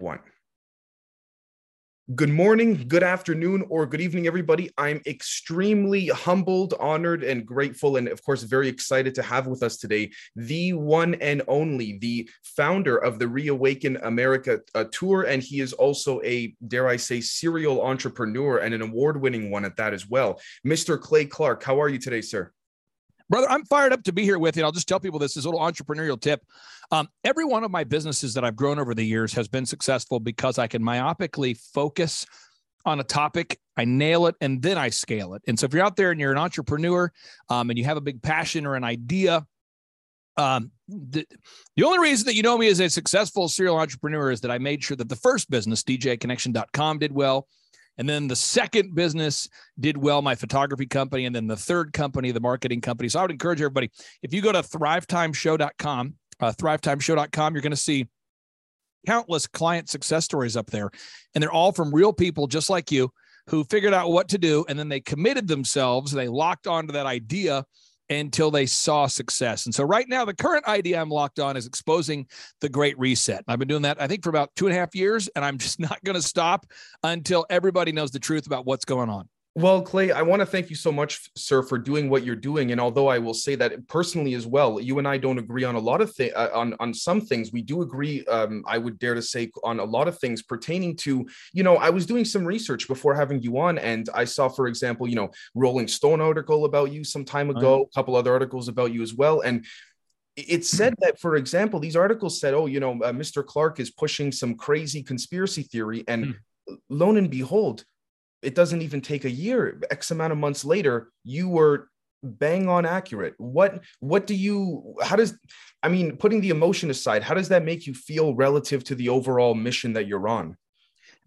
one. Good morning, good afternoon, or good evening, everybody. I'm extremely humbled, honored, and grateful, and of course, very excited to have with us today the one and only, the founder of the Reawaken America uh, tour. And he is also a, dare I say, serial entrepreneur and an award winning one at that as well. Mr. Clay Clark, how are you today, sir? Brother i'm fired up to be here with you. I'll just tell people this is a little entrepreneurial tip. Um, every one of my businesses that i've grown over the years has been successful because i can myopically focus on a topic i nail it and then i scale it. And so if you're out there and you're an entrepreneur um, and you have a big passion or an idea um, the, the only reason that you know me as a successful serial entrepreneur is that I made sure that the first business, djconnection.com, did well. And then the second business did well, my photography company. And then the third company, the marketing company. So I would encourage everybody if you go to thrivetimeshow.com, uh, thrivetimeshow.com, you're going to see countless client success stories up there. And they're all from real people just like you who figured out what to do. And then they committed themselves, they locked onto that idea until they saw success. And so right now, the current idea I'm locked on is exposing the Great Reset. I've been doing that, I think, for about two and a half years, and I'm just not going to stop until everybody knows the truth about what's going on. Well, Clay, I want to thank you so much, sir, for doing what you're doing. And although I will say that personally as well, you and I don't agree on a lot of things, uh, on on some things. We do agree. Um, I would dare to say on a lot of things pertaining to, you know, I was doing some research before having you on, and I saw, for example, you know, Rolling Stone article about you some time ago, a couple other articles about you as well, and it said that, for example, these articles said, oh, you know, uh, Mr. Clark is pushing some crazy conspiracy theory, and mm. lo and behold it doesn't even take a year x amount of months later you were bang on accurate what what do you how does i mean putting the emotion aside how does that make you feel relative to the overall mission that you're on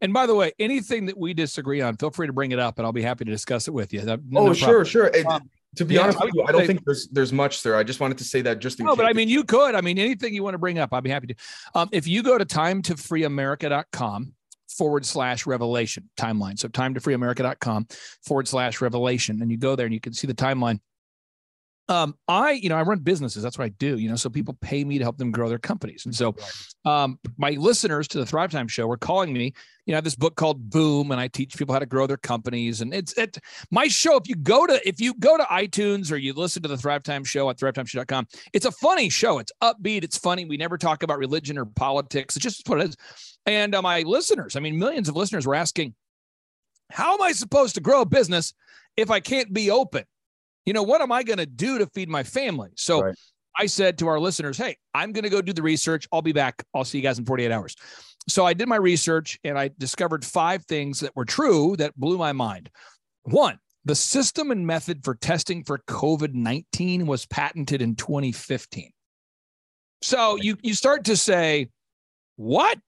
and by the way anything that we disagree on feel free to bring it up and i'll be happy to discuss it with you no, oh no sure sure um, to be yeah, honest with you, I don't think there's there's much there. I just wanted to say that just in no, case. but I mean, you could. I mean, anything you want to bring up, I'd be happy to. Um, if you go to time to freeamerica.com forward slash revelation timeline. So time to freeamerica.com forward slash revelation. And you go there and you can see the timeline. Um, I, you know, I run businesses. That's what I do, you know, so people pay me to help them grow their companies. And so um, my listeners to the Thrive Time show were calling me, you know, I have this book called Boom, and I teach people how to grow their companies. And it's it my show. If you go to if you go to iTunes or you listen to the Thrive Time show at thrivetimeshow.com, it's a funny show. It's upbeat, it's funny. We never talk about religion or politics. It's just what it is. And uh, my listeners, I mean, millions of listeners were asking, how am I supposed to grow a business if I can't be open? You know, what am I going to do to feed my family? So right. I said to our listeners, hey, I'm going to go do the research. I'll be back. I'll see you guys in 48 hours. So I did my research and I discovered five things that were true that blew my mind. One, the system and method for testing for COVID 19 was patented in 2015. So you, you start to say, what?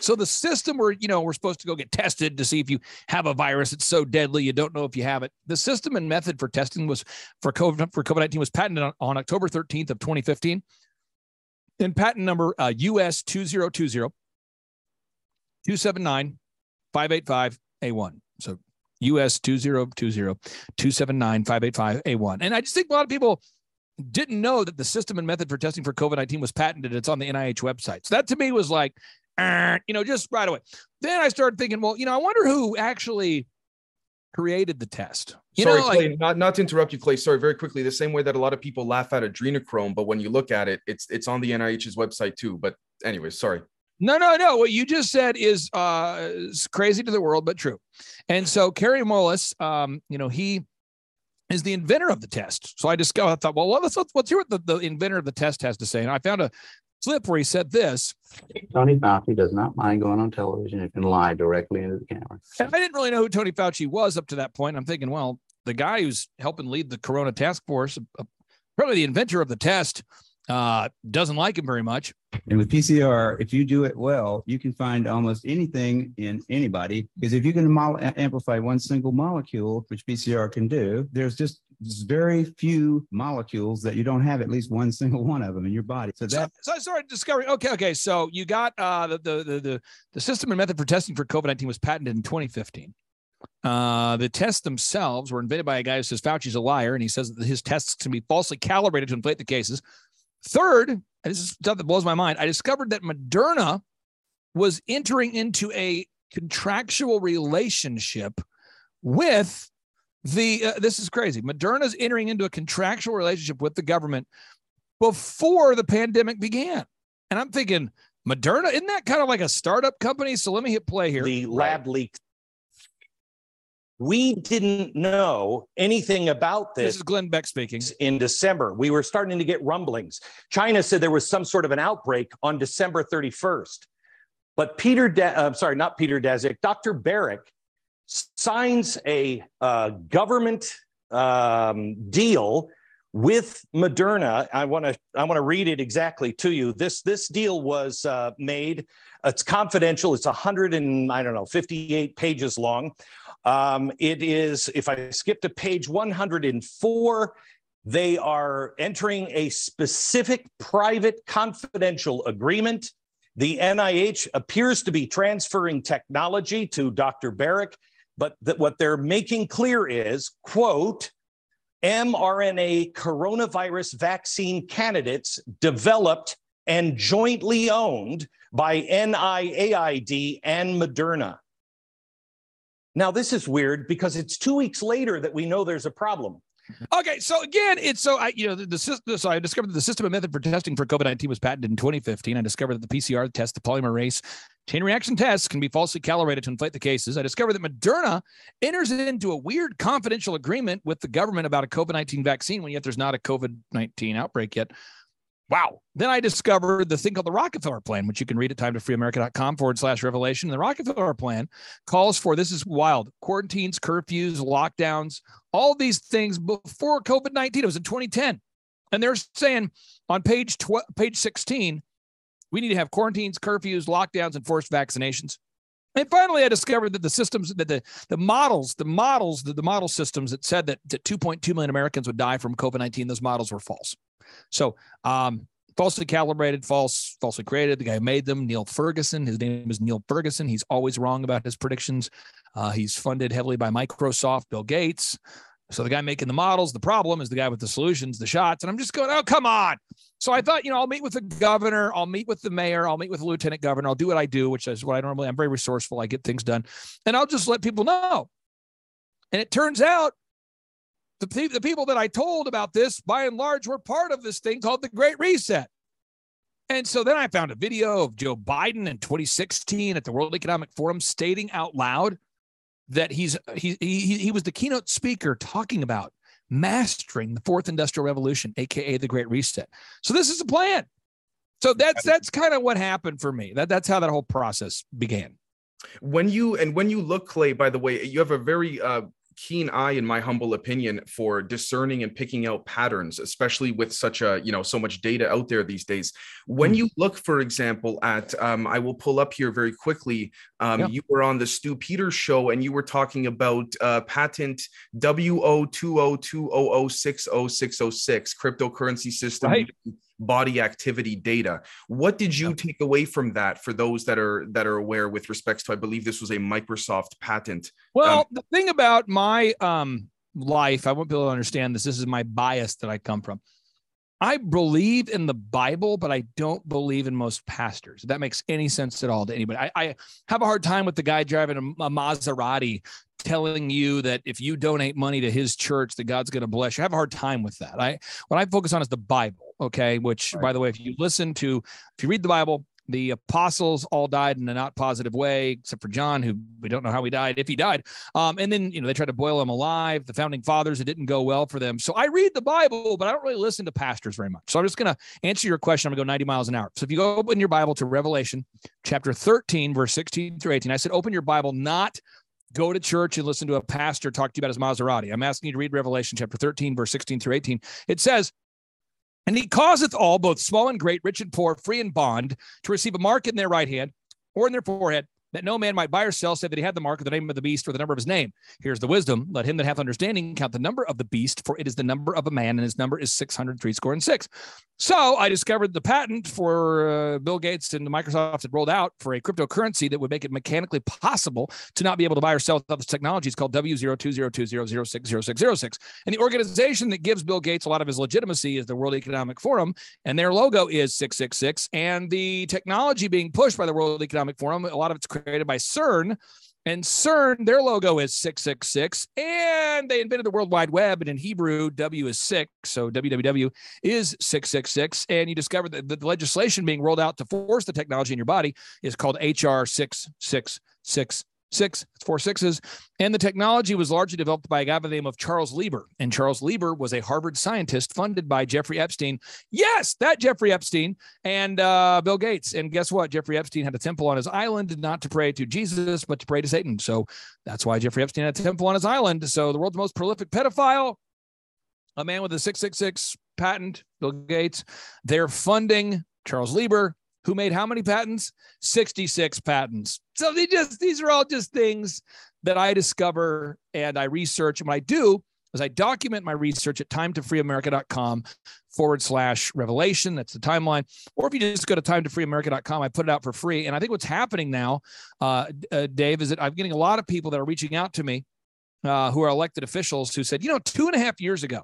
So the system where you know we're supposed to go get tested to see if you have a virus that's so deadly you don't know if you have it. The system and method for testing was for COVID for COVID nineteen was patented on, on, October thirteenth of twenty fifteen. And patent number uh, US 2020 279 585 A1. So US 2020 279 585 A1. And I just think a lot of people didn't know that the system and method for testing for COVID 19 was patented. It's on the NIH website. So that to me was like, eh, you know, just right away. Then I started thinking, well, you know, I wonder who actually created the test. You sorry, know, Clay, like, not, not to interrupt you, Clay. Sorry, very quickly. The same way that a lot of people laugh at adrenochrome, but when you look at it, it's it's on the NIH's website too. But anyway, sorry. No, no, no. What you just said is uh crazy to the world, but true. And so Kary Mullis, um, you know, he is the inventor of the test. So I just I thought, well, let's let's, let's hear what the, the inventor of the test has to say. And I found a clip where he said this. Tony Fauci does not mind going on television and can lie directly into the camera. And I didn't really know who Tony Fauci was up to that point. I'm thinking, well, the guy who's helping lead the Corona task force, uh, probably the inventor of the test, uh, doesn't like him very much. And with PCR, if you do it well, you can find almost anything in anybody. Because if you can mo- amplify one single molecule, which PCR can do, there's just very few molecules that you don't have at least one single one of them in your body. So that so, so I started discovering. Okay, okay. So you got uh, the, the the the system and method for testing for COVID nineteen was patented in 2015. Uh, the tests themselves were invented by a guy who says Fauci's a liar, and he says that his tests can be falsely calibrated to inflate the cases. Third, and this is stuff that blows my mind. I discovered that Moderna was entering into a contractual relationship with the uh, this is crazy. Moderna's entering into a contractual relationship with the government before the pandemic began. And I'm thinking, Moderna, isn't that kind of like a startup company? So let me hit play here. The lab leak. We didn't know anything about this. This is Glenn Beck speaking. In December, we were starting to get rumblings. China said there was some sort of an outbreak on December 31st. But Peter, De- uh, sorry, not Peter Daszak, Dr. Baric signs a uh, government um, deal with Moderna. I want to I want to read it exactly to you. This this deal was uh, made. It's confidential. It's 100 and I don't know 58 pages long. Um, it is. If I skip to page 104. They are entering a specific private confidential agreement. The NIH appears to be transferring technology to Dr. Baric, but what they're making clear is, quote, mRNA coronavirus vaccine candidates developed and jointly owned by NIAID and Moderna. Now, this is weird because it's two weeks later that we know there's a problem. Mm-hmm. Okay, so again, it's so I you know the, the system. So I discovered that the system and method for testing for COVID nineteen was patented in 2015. I discovered that the PCR test, the polymerase chain reaction tests, can be falsely calibrated to inflate the cases. I discovered that Moderna enters into a weird confidential agreement with the government about a COVID nineteen vaccine when yet there's not a COVID nineteen outbreak yet. Wow. Then I discovered the thing called the Rockefeller Plan, which you can read at timetofreeamerica.com forward slash revelation. The Rockefeller Plan calls for this is wild quarantines, curfews, lockdowns, all these things before COVID 19. It was in 2010. And they're saying on page tw- page 16, we need to have quarantines, curfews, lockdowns, and forced vaccinations. And finally, I discovered that the systems, that the, the models, the models, the, the model systems that said that, that 2.2 million Americans would die from COVID 19, those models were false. So, um, falsely calibrated, false, falsely created. The guy who made them, Neil Ferguson. His name is Neil Ferguson. He's always wrong about his predictions. Uh, he's funded heavily by Microsoft, Bill Gates. So the guy making the models, the problem is the guy with the solutions, the shots. And I'm just going, oh, come on. So I thought, you know, I'll meet with the governor, I'll meet with the mayor, I'll meet with the lieutenant governor, I'll do what I do, which is what I normally, I'm very resourceful. I get things done. And I'll just let people know. And it turns out the, the people that I told about this, by and large, were part of this thing called the Great Reset. And so then I found a video of Joe Biden in 2016 at the World Economic Forum stating out loud that he's he he, he was the keynote speaker talking about mastering the fourth industrial revolution, aka the Great Reset. So this is a plan. So that's that's kind of what happened for me. That that's how that whole process began when you and when you look clay by the way you have a very uh, keen eye in my humble opinion for discerning and picking out patterns especially with such a you know so much data out there these days. When mm-hmm. you look for example at um, i will pull up here very quickly um, you were on the stew peters show and you were talking about uh, patent wo2020060606 cryptocurrency system right body activity data. What did you take away from that for those that are that are aware with respects to I believe this was a Microsoft patent? Well, um, the thing about my um life, I won't be able to understand this. This is my bias that I come from. I believe in the Bible, but I don't believe in most pastors. If that makes any sense at all to anybody. I, I have a hard time with the guy driving a, a Maserati telling you that if you donate money to his church, that God's going to bless you. I have a hard time with that. I what I focus on is the Bible okay which right. by the way if you listen to if you read the bible the apostles all died in a not positive way except for john who we don't know how he died if he died um, and then you know they tried to boil him alive the founding fathers it didn't go well for them so i read the bible but i don't really listen to pastors very much so i'm just going to answer your question i'm going to go 90 miles an hour so if you go open your bible to revelation chapter 13 verse 16 through 18 i said open your bible not go to church and listen to a pastor talk to you about his Maserati. I'm asking you to read Revelation chapter 13, verse 16 through 18. It says, and he causeth all, both small and great, rich and poor, free and bond, to receive a mark in their right hand or in their forehead, that no man might buy or sell, save that he had the mark of the name of the beast or the number of his name. Here's the wisdom. Let him that hath understanding count the number of the beast, for it is the number of a man, and his number is 603 score and six. So I discovered the patent for uh, Bill Gates and Microsoft had rolled out for a cryptocurrency that would make it mechanically possible to not be able to buy or sell without this technology. It's called W020200600606. And the organization that gives Bill Gates a lot of his legitimacy is the World Economic Forum, and their logo is 666. And the technology being pushed by the World Economic Forum, a lot of it's created by CERN. And CERN, their logo is 666. And they invented the World Wide Web. And in Hebrew, W is six. So WWW is 666. And you discover that the legislation being rolled out to force the technology in your body is called HR 666 six, four sixes. And the technology was largely developed by a guy by the name of Charles Lieber. And Charles Lieber was a Harvard scientist funded by Jeffrey Epstein. Yes, that Jeffrey Epstein and uh, Bill Gates. And guess what? Jeffrey Epstein had a temple on his island, not to pray to Jesus, but to pray to Satan. So that's why Jeffrey Epstein had a temple on his island. So the world's most prolific pedophile, a man with a 666 patent, Bill Gates, they're funding Charles Lieber who made how many patents? 66 patents. So they just these are all just things that I discover and I research. And what I do is I document my research at timetofreeamerica.com forward slash revelation. That's the timeline. Or if you just go to timetofreeamerica.com, I put it out for free. And I think what's happening now, uh, uh, Dave, is that I'm getting a lot of people that are reaching out to me uh, who are elected officials who said, you know, two and a half years ago,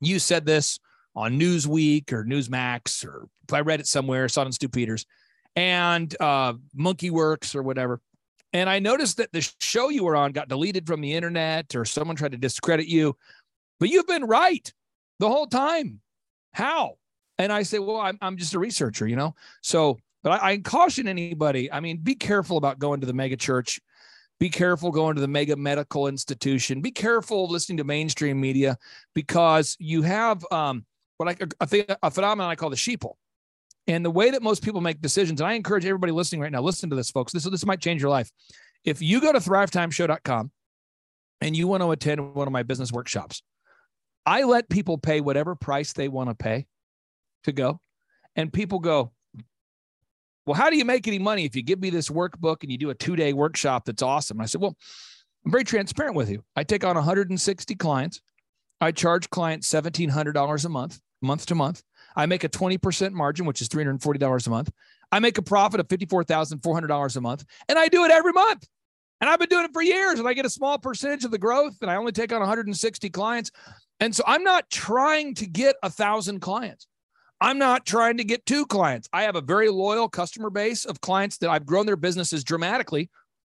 you said this on Newsweek or Newsmax, or I read it somewhere, saw it on Stew Peters and uh, Monkey Werx or whatever. And I noticed that the show you were on got deleted from the internet or someone tried to discredit you, but you've been right the whole time. How? And I say, well, I'm, I'm just a researcher, you know? So, but I, I caution anybody. I mean, be careful about going to the mega church. Be careful going to the mega medical institution. Be careful listening to mainstream media because you have um, what a phenomenon I call the sheeple. And the way that most people make decisions, and I encourage everybody listening right now, listen to this, folks. This, this might change your life. If you go to thrivetimeshow.com and you want to attend one of my business workshops, I let people pay whatever price they want to pay to go. And people go, Well, how do you make any money if you give me this workbook and you do a two day workshop that's awesome? And I said, Well, I'm very transparent with you. I take on 160 clients. I charge clients $1,700 a month, month to month. I make a 20% margin, which is $340 a month. I make a profit of $54,400 a month, and I do it every month. And I've been doing it for years, and I get a small percentage of the growth, and I only take on 160 clients. And so I'm not trying to get a thousand clients. I'm not trying to get two clients. I have a very loyal customer base of clients that I've grown their businesses dramatically.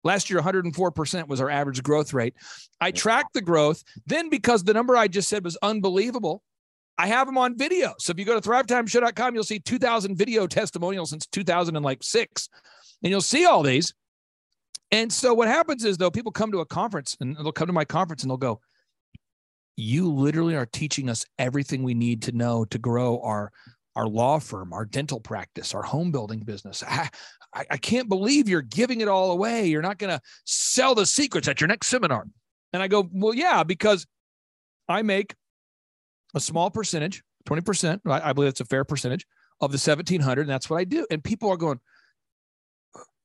Last year, 104% was our average growth rate. I track the growth. Then, because the number I just said was unbelievable, I have them on video. So if you go to thrivetimeshow.com, you'll see 2,000 video testimonials since 2006, and you'll see all these. And so what happens is though, people come to a conference and they'll come to my conference and they'll go, "You literally are teaching us everything we need to know to grow our our law firm, our dental practice, our home building business. I, I, I can't believe you're giving it all away. You're not going to sell the secrets at your next seminar." And I go, "Well, yeah, because I make a small percentage, 20%, I believe that's a fair percentage of the 1700. And that's what I do. And people are going,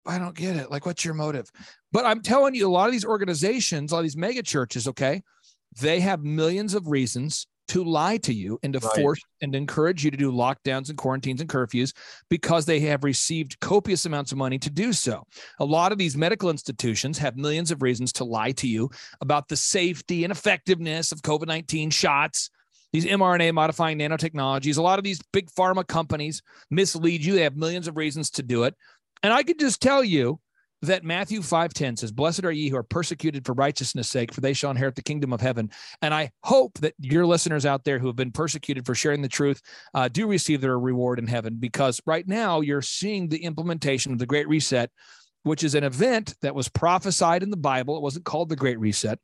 I don't get it. Like, what's your motive? But I'm telling you, a lot of these organizations, a lot of these mega churches, okay, they have millions of reasons to lie to you and to right. force and encourage you to do lockdowns and quarantines and curfews because they have received copious amounts of money to do so. A lot of these medical institutions have millions of reasons to lie to you about the safety and effectiveness of COVID 19 shots these mRNA modifying nanotechnologies, a lot of these big pharma companies mislead you. They have millions of reasons to do it. And I could just tell you that Matthew 5:10 says, Blessed are ye who are persecuted for righteousness' sake, for they shall inherit the kingdom of heaven. And I hope that your listeners out there who have been persecuted for sharing the truth uh, do receive their reward in heaven, because right now you're seeing the implementation of the Great Reset, which is an event that was prophesied in the Bible. It wasn't called the Great Reset.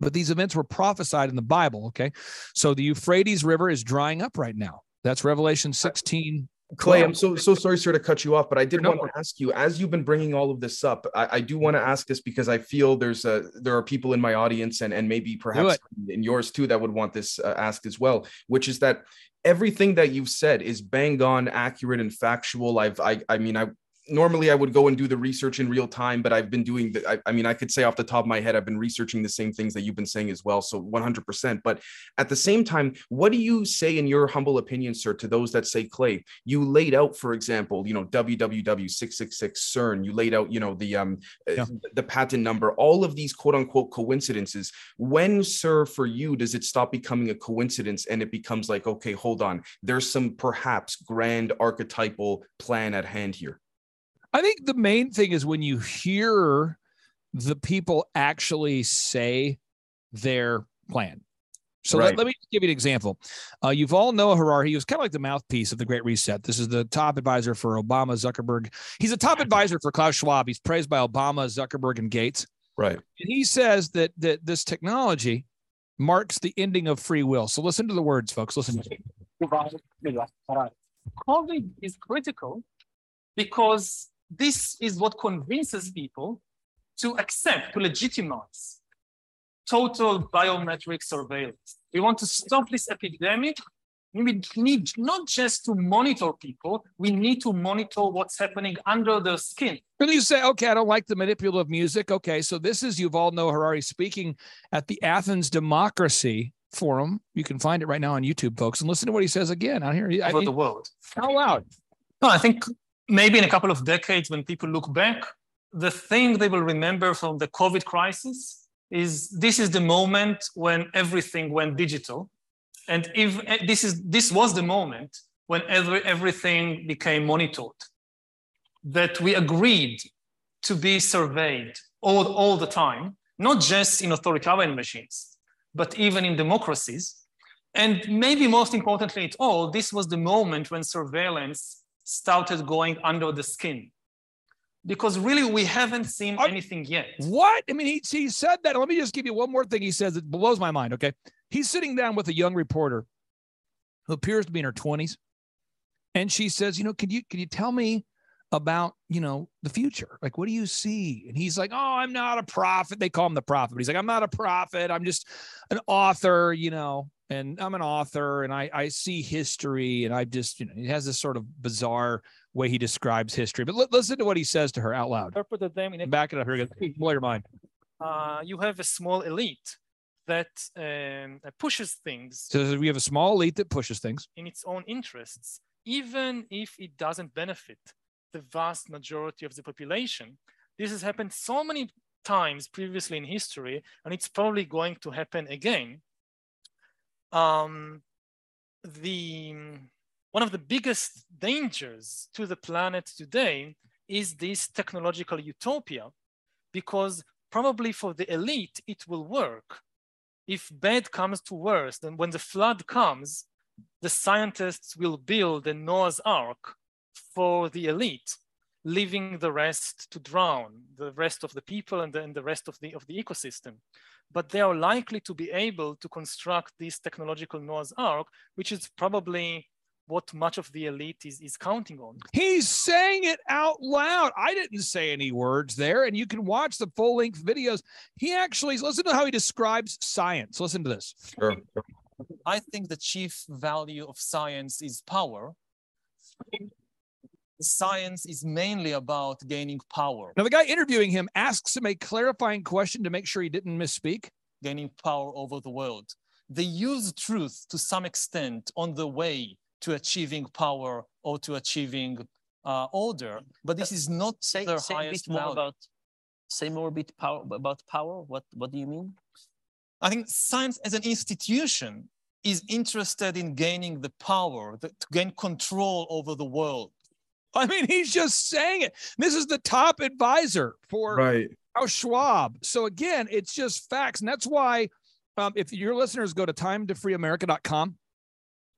But these events were prophesied in the Bible. Okay. So the Euphrates River is drying up right now. That's Revelation 16. Clay, I'm so so sorry, sir, to cut you off, but I did no. want to ask you, as you've been bringing all of this up, I, I, do want to ask this because I feel there's a there are people in my audience and and maybe perhaps in yours too that would want this uh, asked as well, which is that everything that you've said is bang on, accurate, and factual. I've I I mean I normally I would go and do the research in real time, but I've been doing the, I, I, mean, I could say off the top of my head, I've been researching the same things that you've been saying as well. So 100%. But at the same time, what do you say in your humble opinion, sir, to those that say, Clay, you laid out, for example, you know, www666 CERN, you laid out, you know, the, um, uh, yeah. the patent number, all of these quote unquote coincidences. When, sir, for you, does it stop becoming a coincidence and it becomes like, okay, hold on, there's some perhaps grand archetypal plan at hand here? I think the main thing is when you hear the people actually say their plan. So right. let, let, me give you an example. Uh, Yuval Noah Harari, he was kind of like the mouthpiece of the Great Reset. This is the top advisor for Obama, Zuckerberg. He's a top advisor for Klaus Schwab. He's praised by Obama, Zuckerberg, and Gates. Right. And he says that that this technology marks the ending of free will. So listen to the words, folks. Listen. COVID is critical because this is what convinces people to accept, to legitimize total biometric surveillance. We want to stop this epidemic. We need not just to monitor people, we need to monitor what's happening under their skin. When you say, okay, I don't like the manipulative music. Okay, so this is Yuval Noah Harari speaking at the Athens Democracy Forum. You can find it right now on YouTube, folks, and listen to what he says again out here. Over I, the world. How loud? No, I think maybe in a couple of decades, when people look back, the thing they will remember from the COVID crisis is this is the moment when everything went digital. And if eh, this is this was the moment when every, everything became monitored, that we agreed to be surveyed all, all the time, not just in authoritarian machines, but even in democracies. And maybe most importantly at all, this was the moment when surveillance started going under the skin because really we haven't seen anything yet. What? I mean, he, he said that. Let me just give you one more thing he says that blows my mind. Okay. He's sitting down with a young reporter who appears to be in her 20s. And she says, you know, can you can you tell me about, you know, the future? Like, what do you see? And he's like, Oh, I'm not a prophet. They call him the prophet. But he's like, I'm not a prophet. I'm just an author, you know and I'm an author and I, I see history and I just, you know, he has this sort of bizarre way he describes history. But l- listen to what he says to her out loud. Interpreted them in a- Back it up here. Blow your mind. Uh, you have a small elite that um, pushes things. So we have a small elite that pushes things in its own interests, even if it doesn't benefit the vast majority of the population. This has happened so many times previously in history, and it's probably going to happen again um, the one of the biggest dangers to the planet today is this technological utopia, because probably for the elite it will work. If bad comes to worse, then when the flood comes, the scientists will build a Noah's Ark for the elite, leaving the rest to drown, the rest of the people and the, and the rest of the, of the ecosystem but they are likely to be able to construct this technological Noah's Ark, which is probably what much of the elite is, is counting on. He's saying it out loud. I didn't say any words there, and you can watch the full length videos. He actually, listen to how he describes science. Listen to this. Sure. I think the chief value of science is power science is mainly about gaining power. Now, the guy interviewing him asks him a clarifying question to make sure he didn't misspeak. Gaining power over the world. They use truth to some extent on the way to achieving power or to achieving uh, order, but this is not say, their say highest a bit more about say more a bit power about power. What what do you mean? I think science as an institution is interested in gaining the power the, to gain control over the world I mean, he's just saying it. This is the top advisor for right. Klaus Schwab. So again, it's just facts. And that's why um, if your listeners go to timetofreeamerica.com,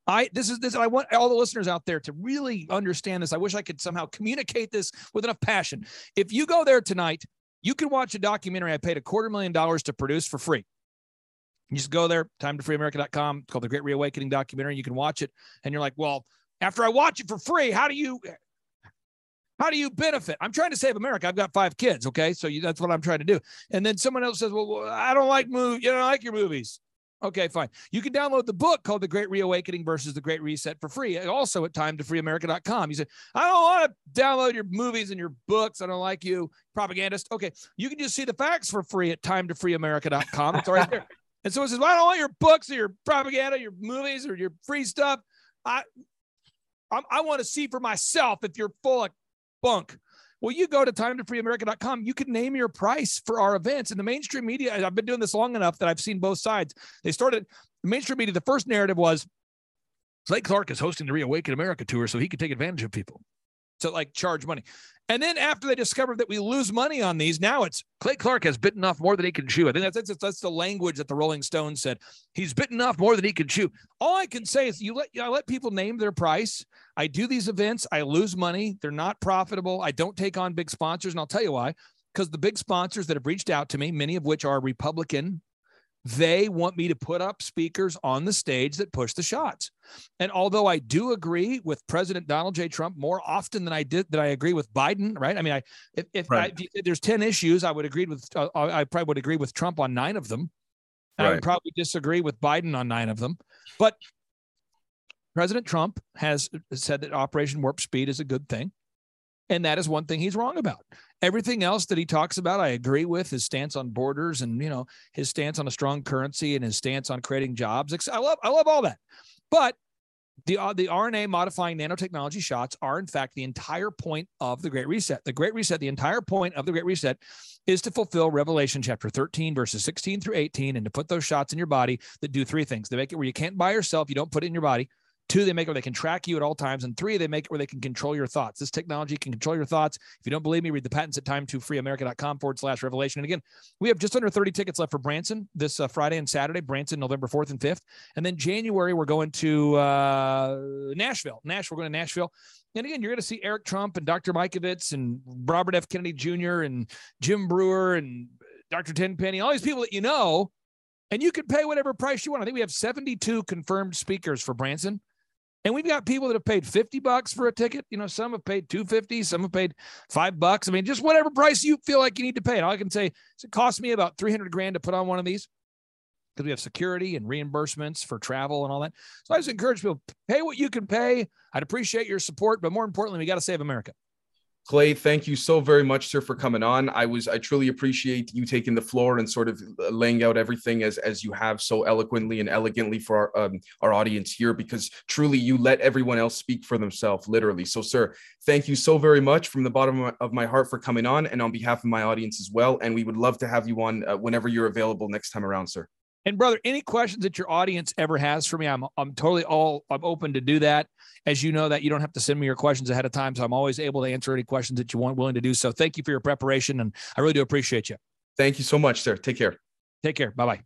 I this is this I want all the listeners out there to really understand this. I wish I could somehow communicate this with enough passion. If you go there tonight, you can watch a documentary I paid a quarter million dollars to produce for free. You just go there, timetofreeamerica.com. It's called the Great Reawakening documentary. You can watch it, and you're like, well, after I watch it for free, how do you how do you benefit? I'm trying to save America. I've got five kids. Okay. So you, that's what I'm trying to do. And then someone else says, well, I don't like movies. You don't like your movies. Okay, fine. You can download the book called The Great Reawakening versus The Great Reset for free. Uh, also at time to freeamerica.com. You say, I don't want to download your movies and your books. I don't like you, propagandist. Okay. You can just see the facts for free at time to freeamerica.com. It's right there. And so it says, well, I don't want your books or your propaganda, your movies or your free stuff. I I, I want to see for myself if you're full of bunk. Well, you go to time to freeamerica.com. You can name your price for our events. And the mainstream media, I've been doing this long enough that I've seen both sides. They started the mainstream media, the first narrative was Clay Clark is hosting the Reawaken America tour so he could take advantage of people to like charge money. And then after they discovered that we lose money on these, now it's Clay Clark has bitten off more than he can chew. I think that's, that's that's the language that the Rolling Stones said. He's bitten off more than he can chew. All I can say is you let I let people name their price. I do these events. I lose money. They're not profitable. I don't take on big sponsors, and I'll tell you why. Because the big sponsors that have reached out to me, many of which are Republican they want me to put up speakers on the stage that push the shots. And although I do agree with President Donald J. Trump more often than I did that I agree with Biden, right? I mean, I if, if, right. I, if there's 10 issues, I would agree with uh, I probably would agree with Trump on 9 of them. Right. I would probably disagree with Biden on 9 of them. But President Trump has said that Operation Warp Speed is a good thing. And that is one thing he's wrong about. Everything else that he talks about, I agree with his stance on borders and you know his stance on a strong currency and his stance on creating jobs. I love I love all that, but the uh, the RNA modifying nanotechnology shots are in fact the entire point of the Great Reset. The Great Reset, the entire point of the Great Reset, is to fulfill Revelation chapter 13 verses 16 through 18, and to put those shots in your body that do three things. They make it where you can't buy yourself, you don't put it in your body. Two, they make it where they can track you at all times. And three, they make it where they can control your thoughts. This technology can control your thoughts. If you don't believe me, read the patents at time to freeamerica.com forward slash revelation. And again, we have just under 30 tickets left for Branson this uh, Friday and Saturday, Branson, November 4th and 5th. And then January, we're going to uh, Nashville. Nashville, we're going to Nashville. And again, you're going to see Eric Trump and Dr. Mikovits and Robert F. Kennedy Jr. and Jim Breuer and Dr. Tenpenny, all these people that you know. And you can pay whatever price you want. I think we have 72 confirmed speakers for Branson. And we've got people that have paid 50 bucks for a ticket. You know, some have paid 250, some have paid five bucks. I mean, just whatever price you feel like you need to pay. And all I can say is it cost me about 300 grand to put on one of these because we have security and reimbursements for travel and all that. So I just encourage people pay what you can pay. I'd appreciate your support, but more importantly, we got to save America. Clay, thank you so very much, sir, for coming on. I was I truly appreciate you taking the floor and sort of uh, laying out everything as as you have so eloquently and elegantly for our um, our audience here, because truly you let everyone else speak for themselves, literally. So, sir, thank you so very much from the bottom of my, heart for coming on, and on behalf of my audience as well. And we would love to have you on uh, whenever you're available next time around, sir. And brother, any questions that your audience ever has for me, I'm I'm totally all I'm open to do that. As you know that you don't have to send me your questions ahead of time, so I'm always able to answer any questions that you want willing to do. So thank you for your preparation, and I really do appreciate you. Thank you so much, sir. Take care. Take care. Bye bye.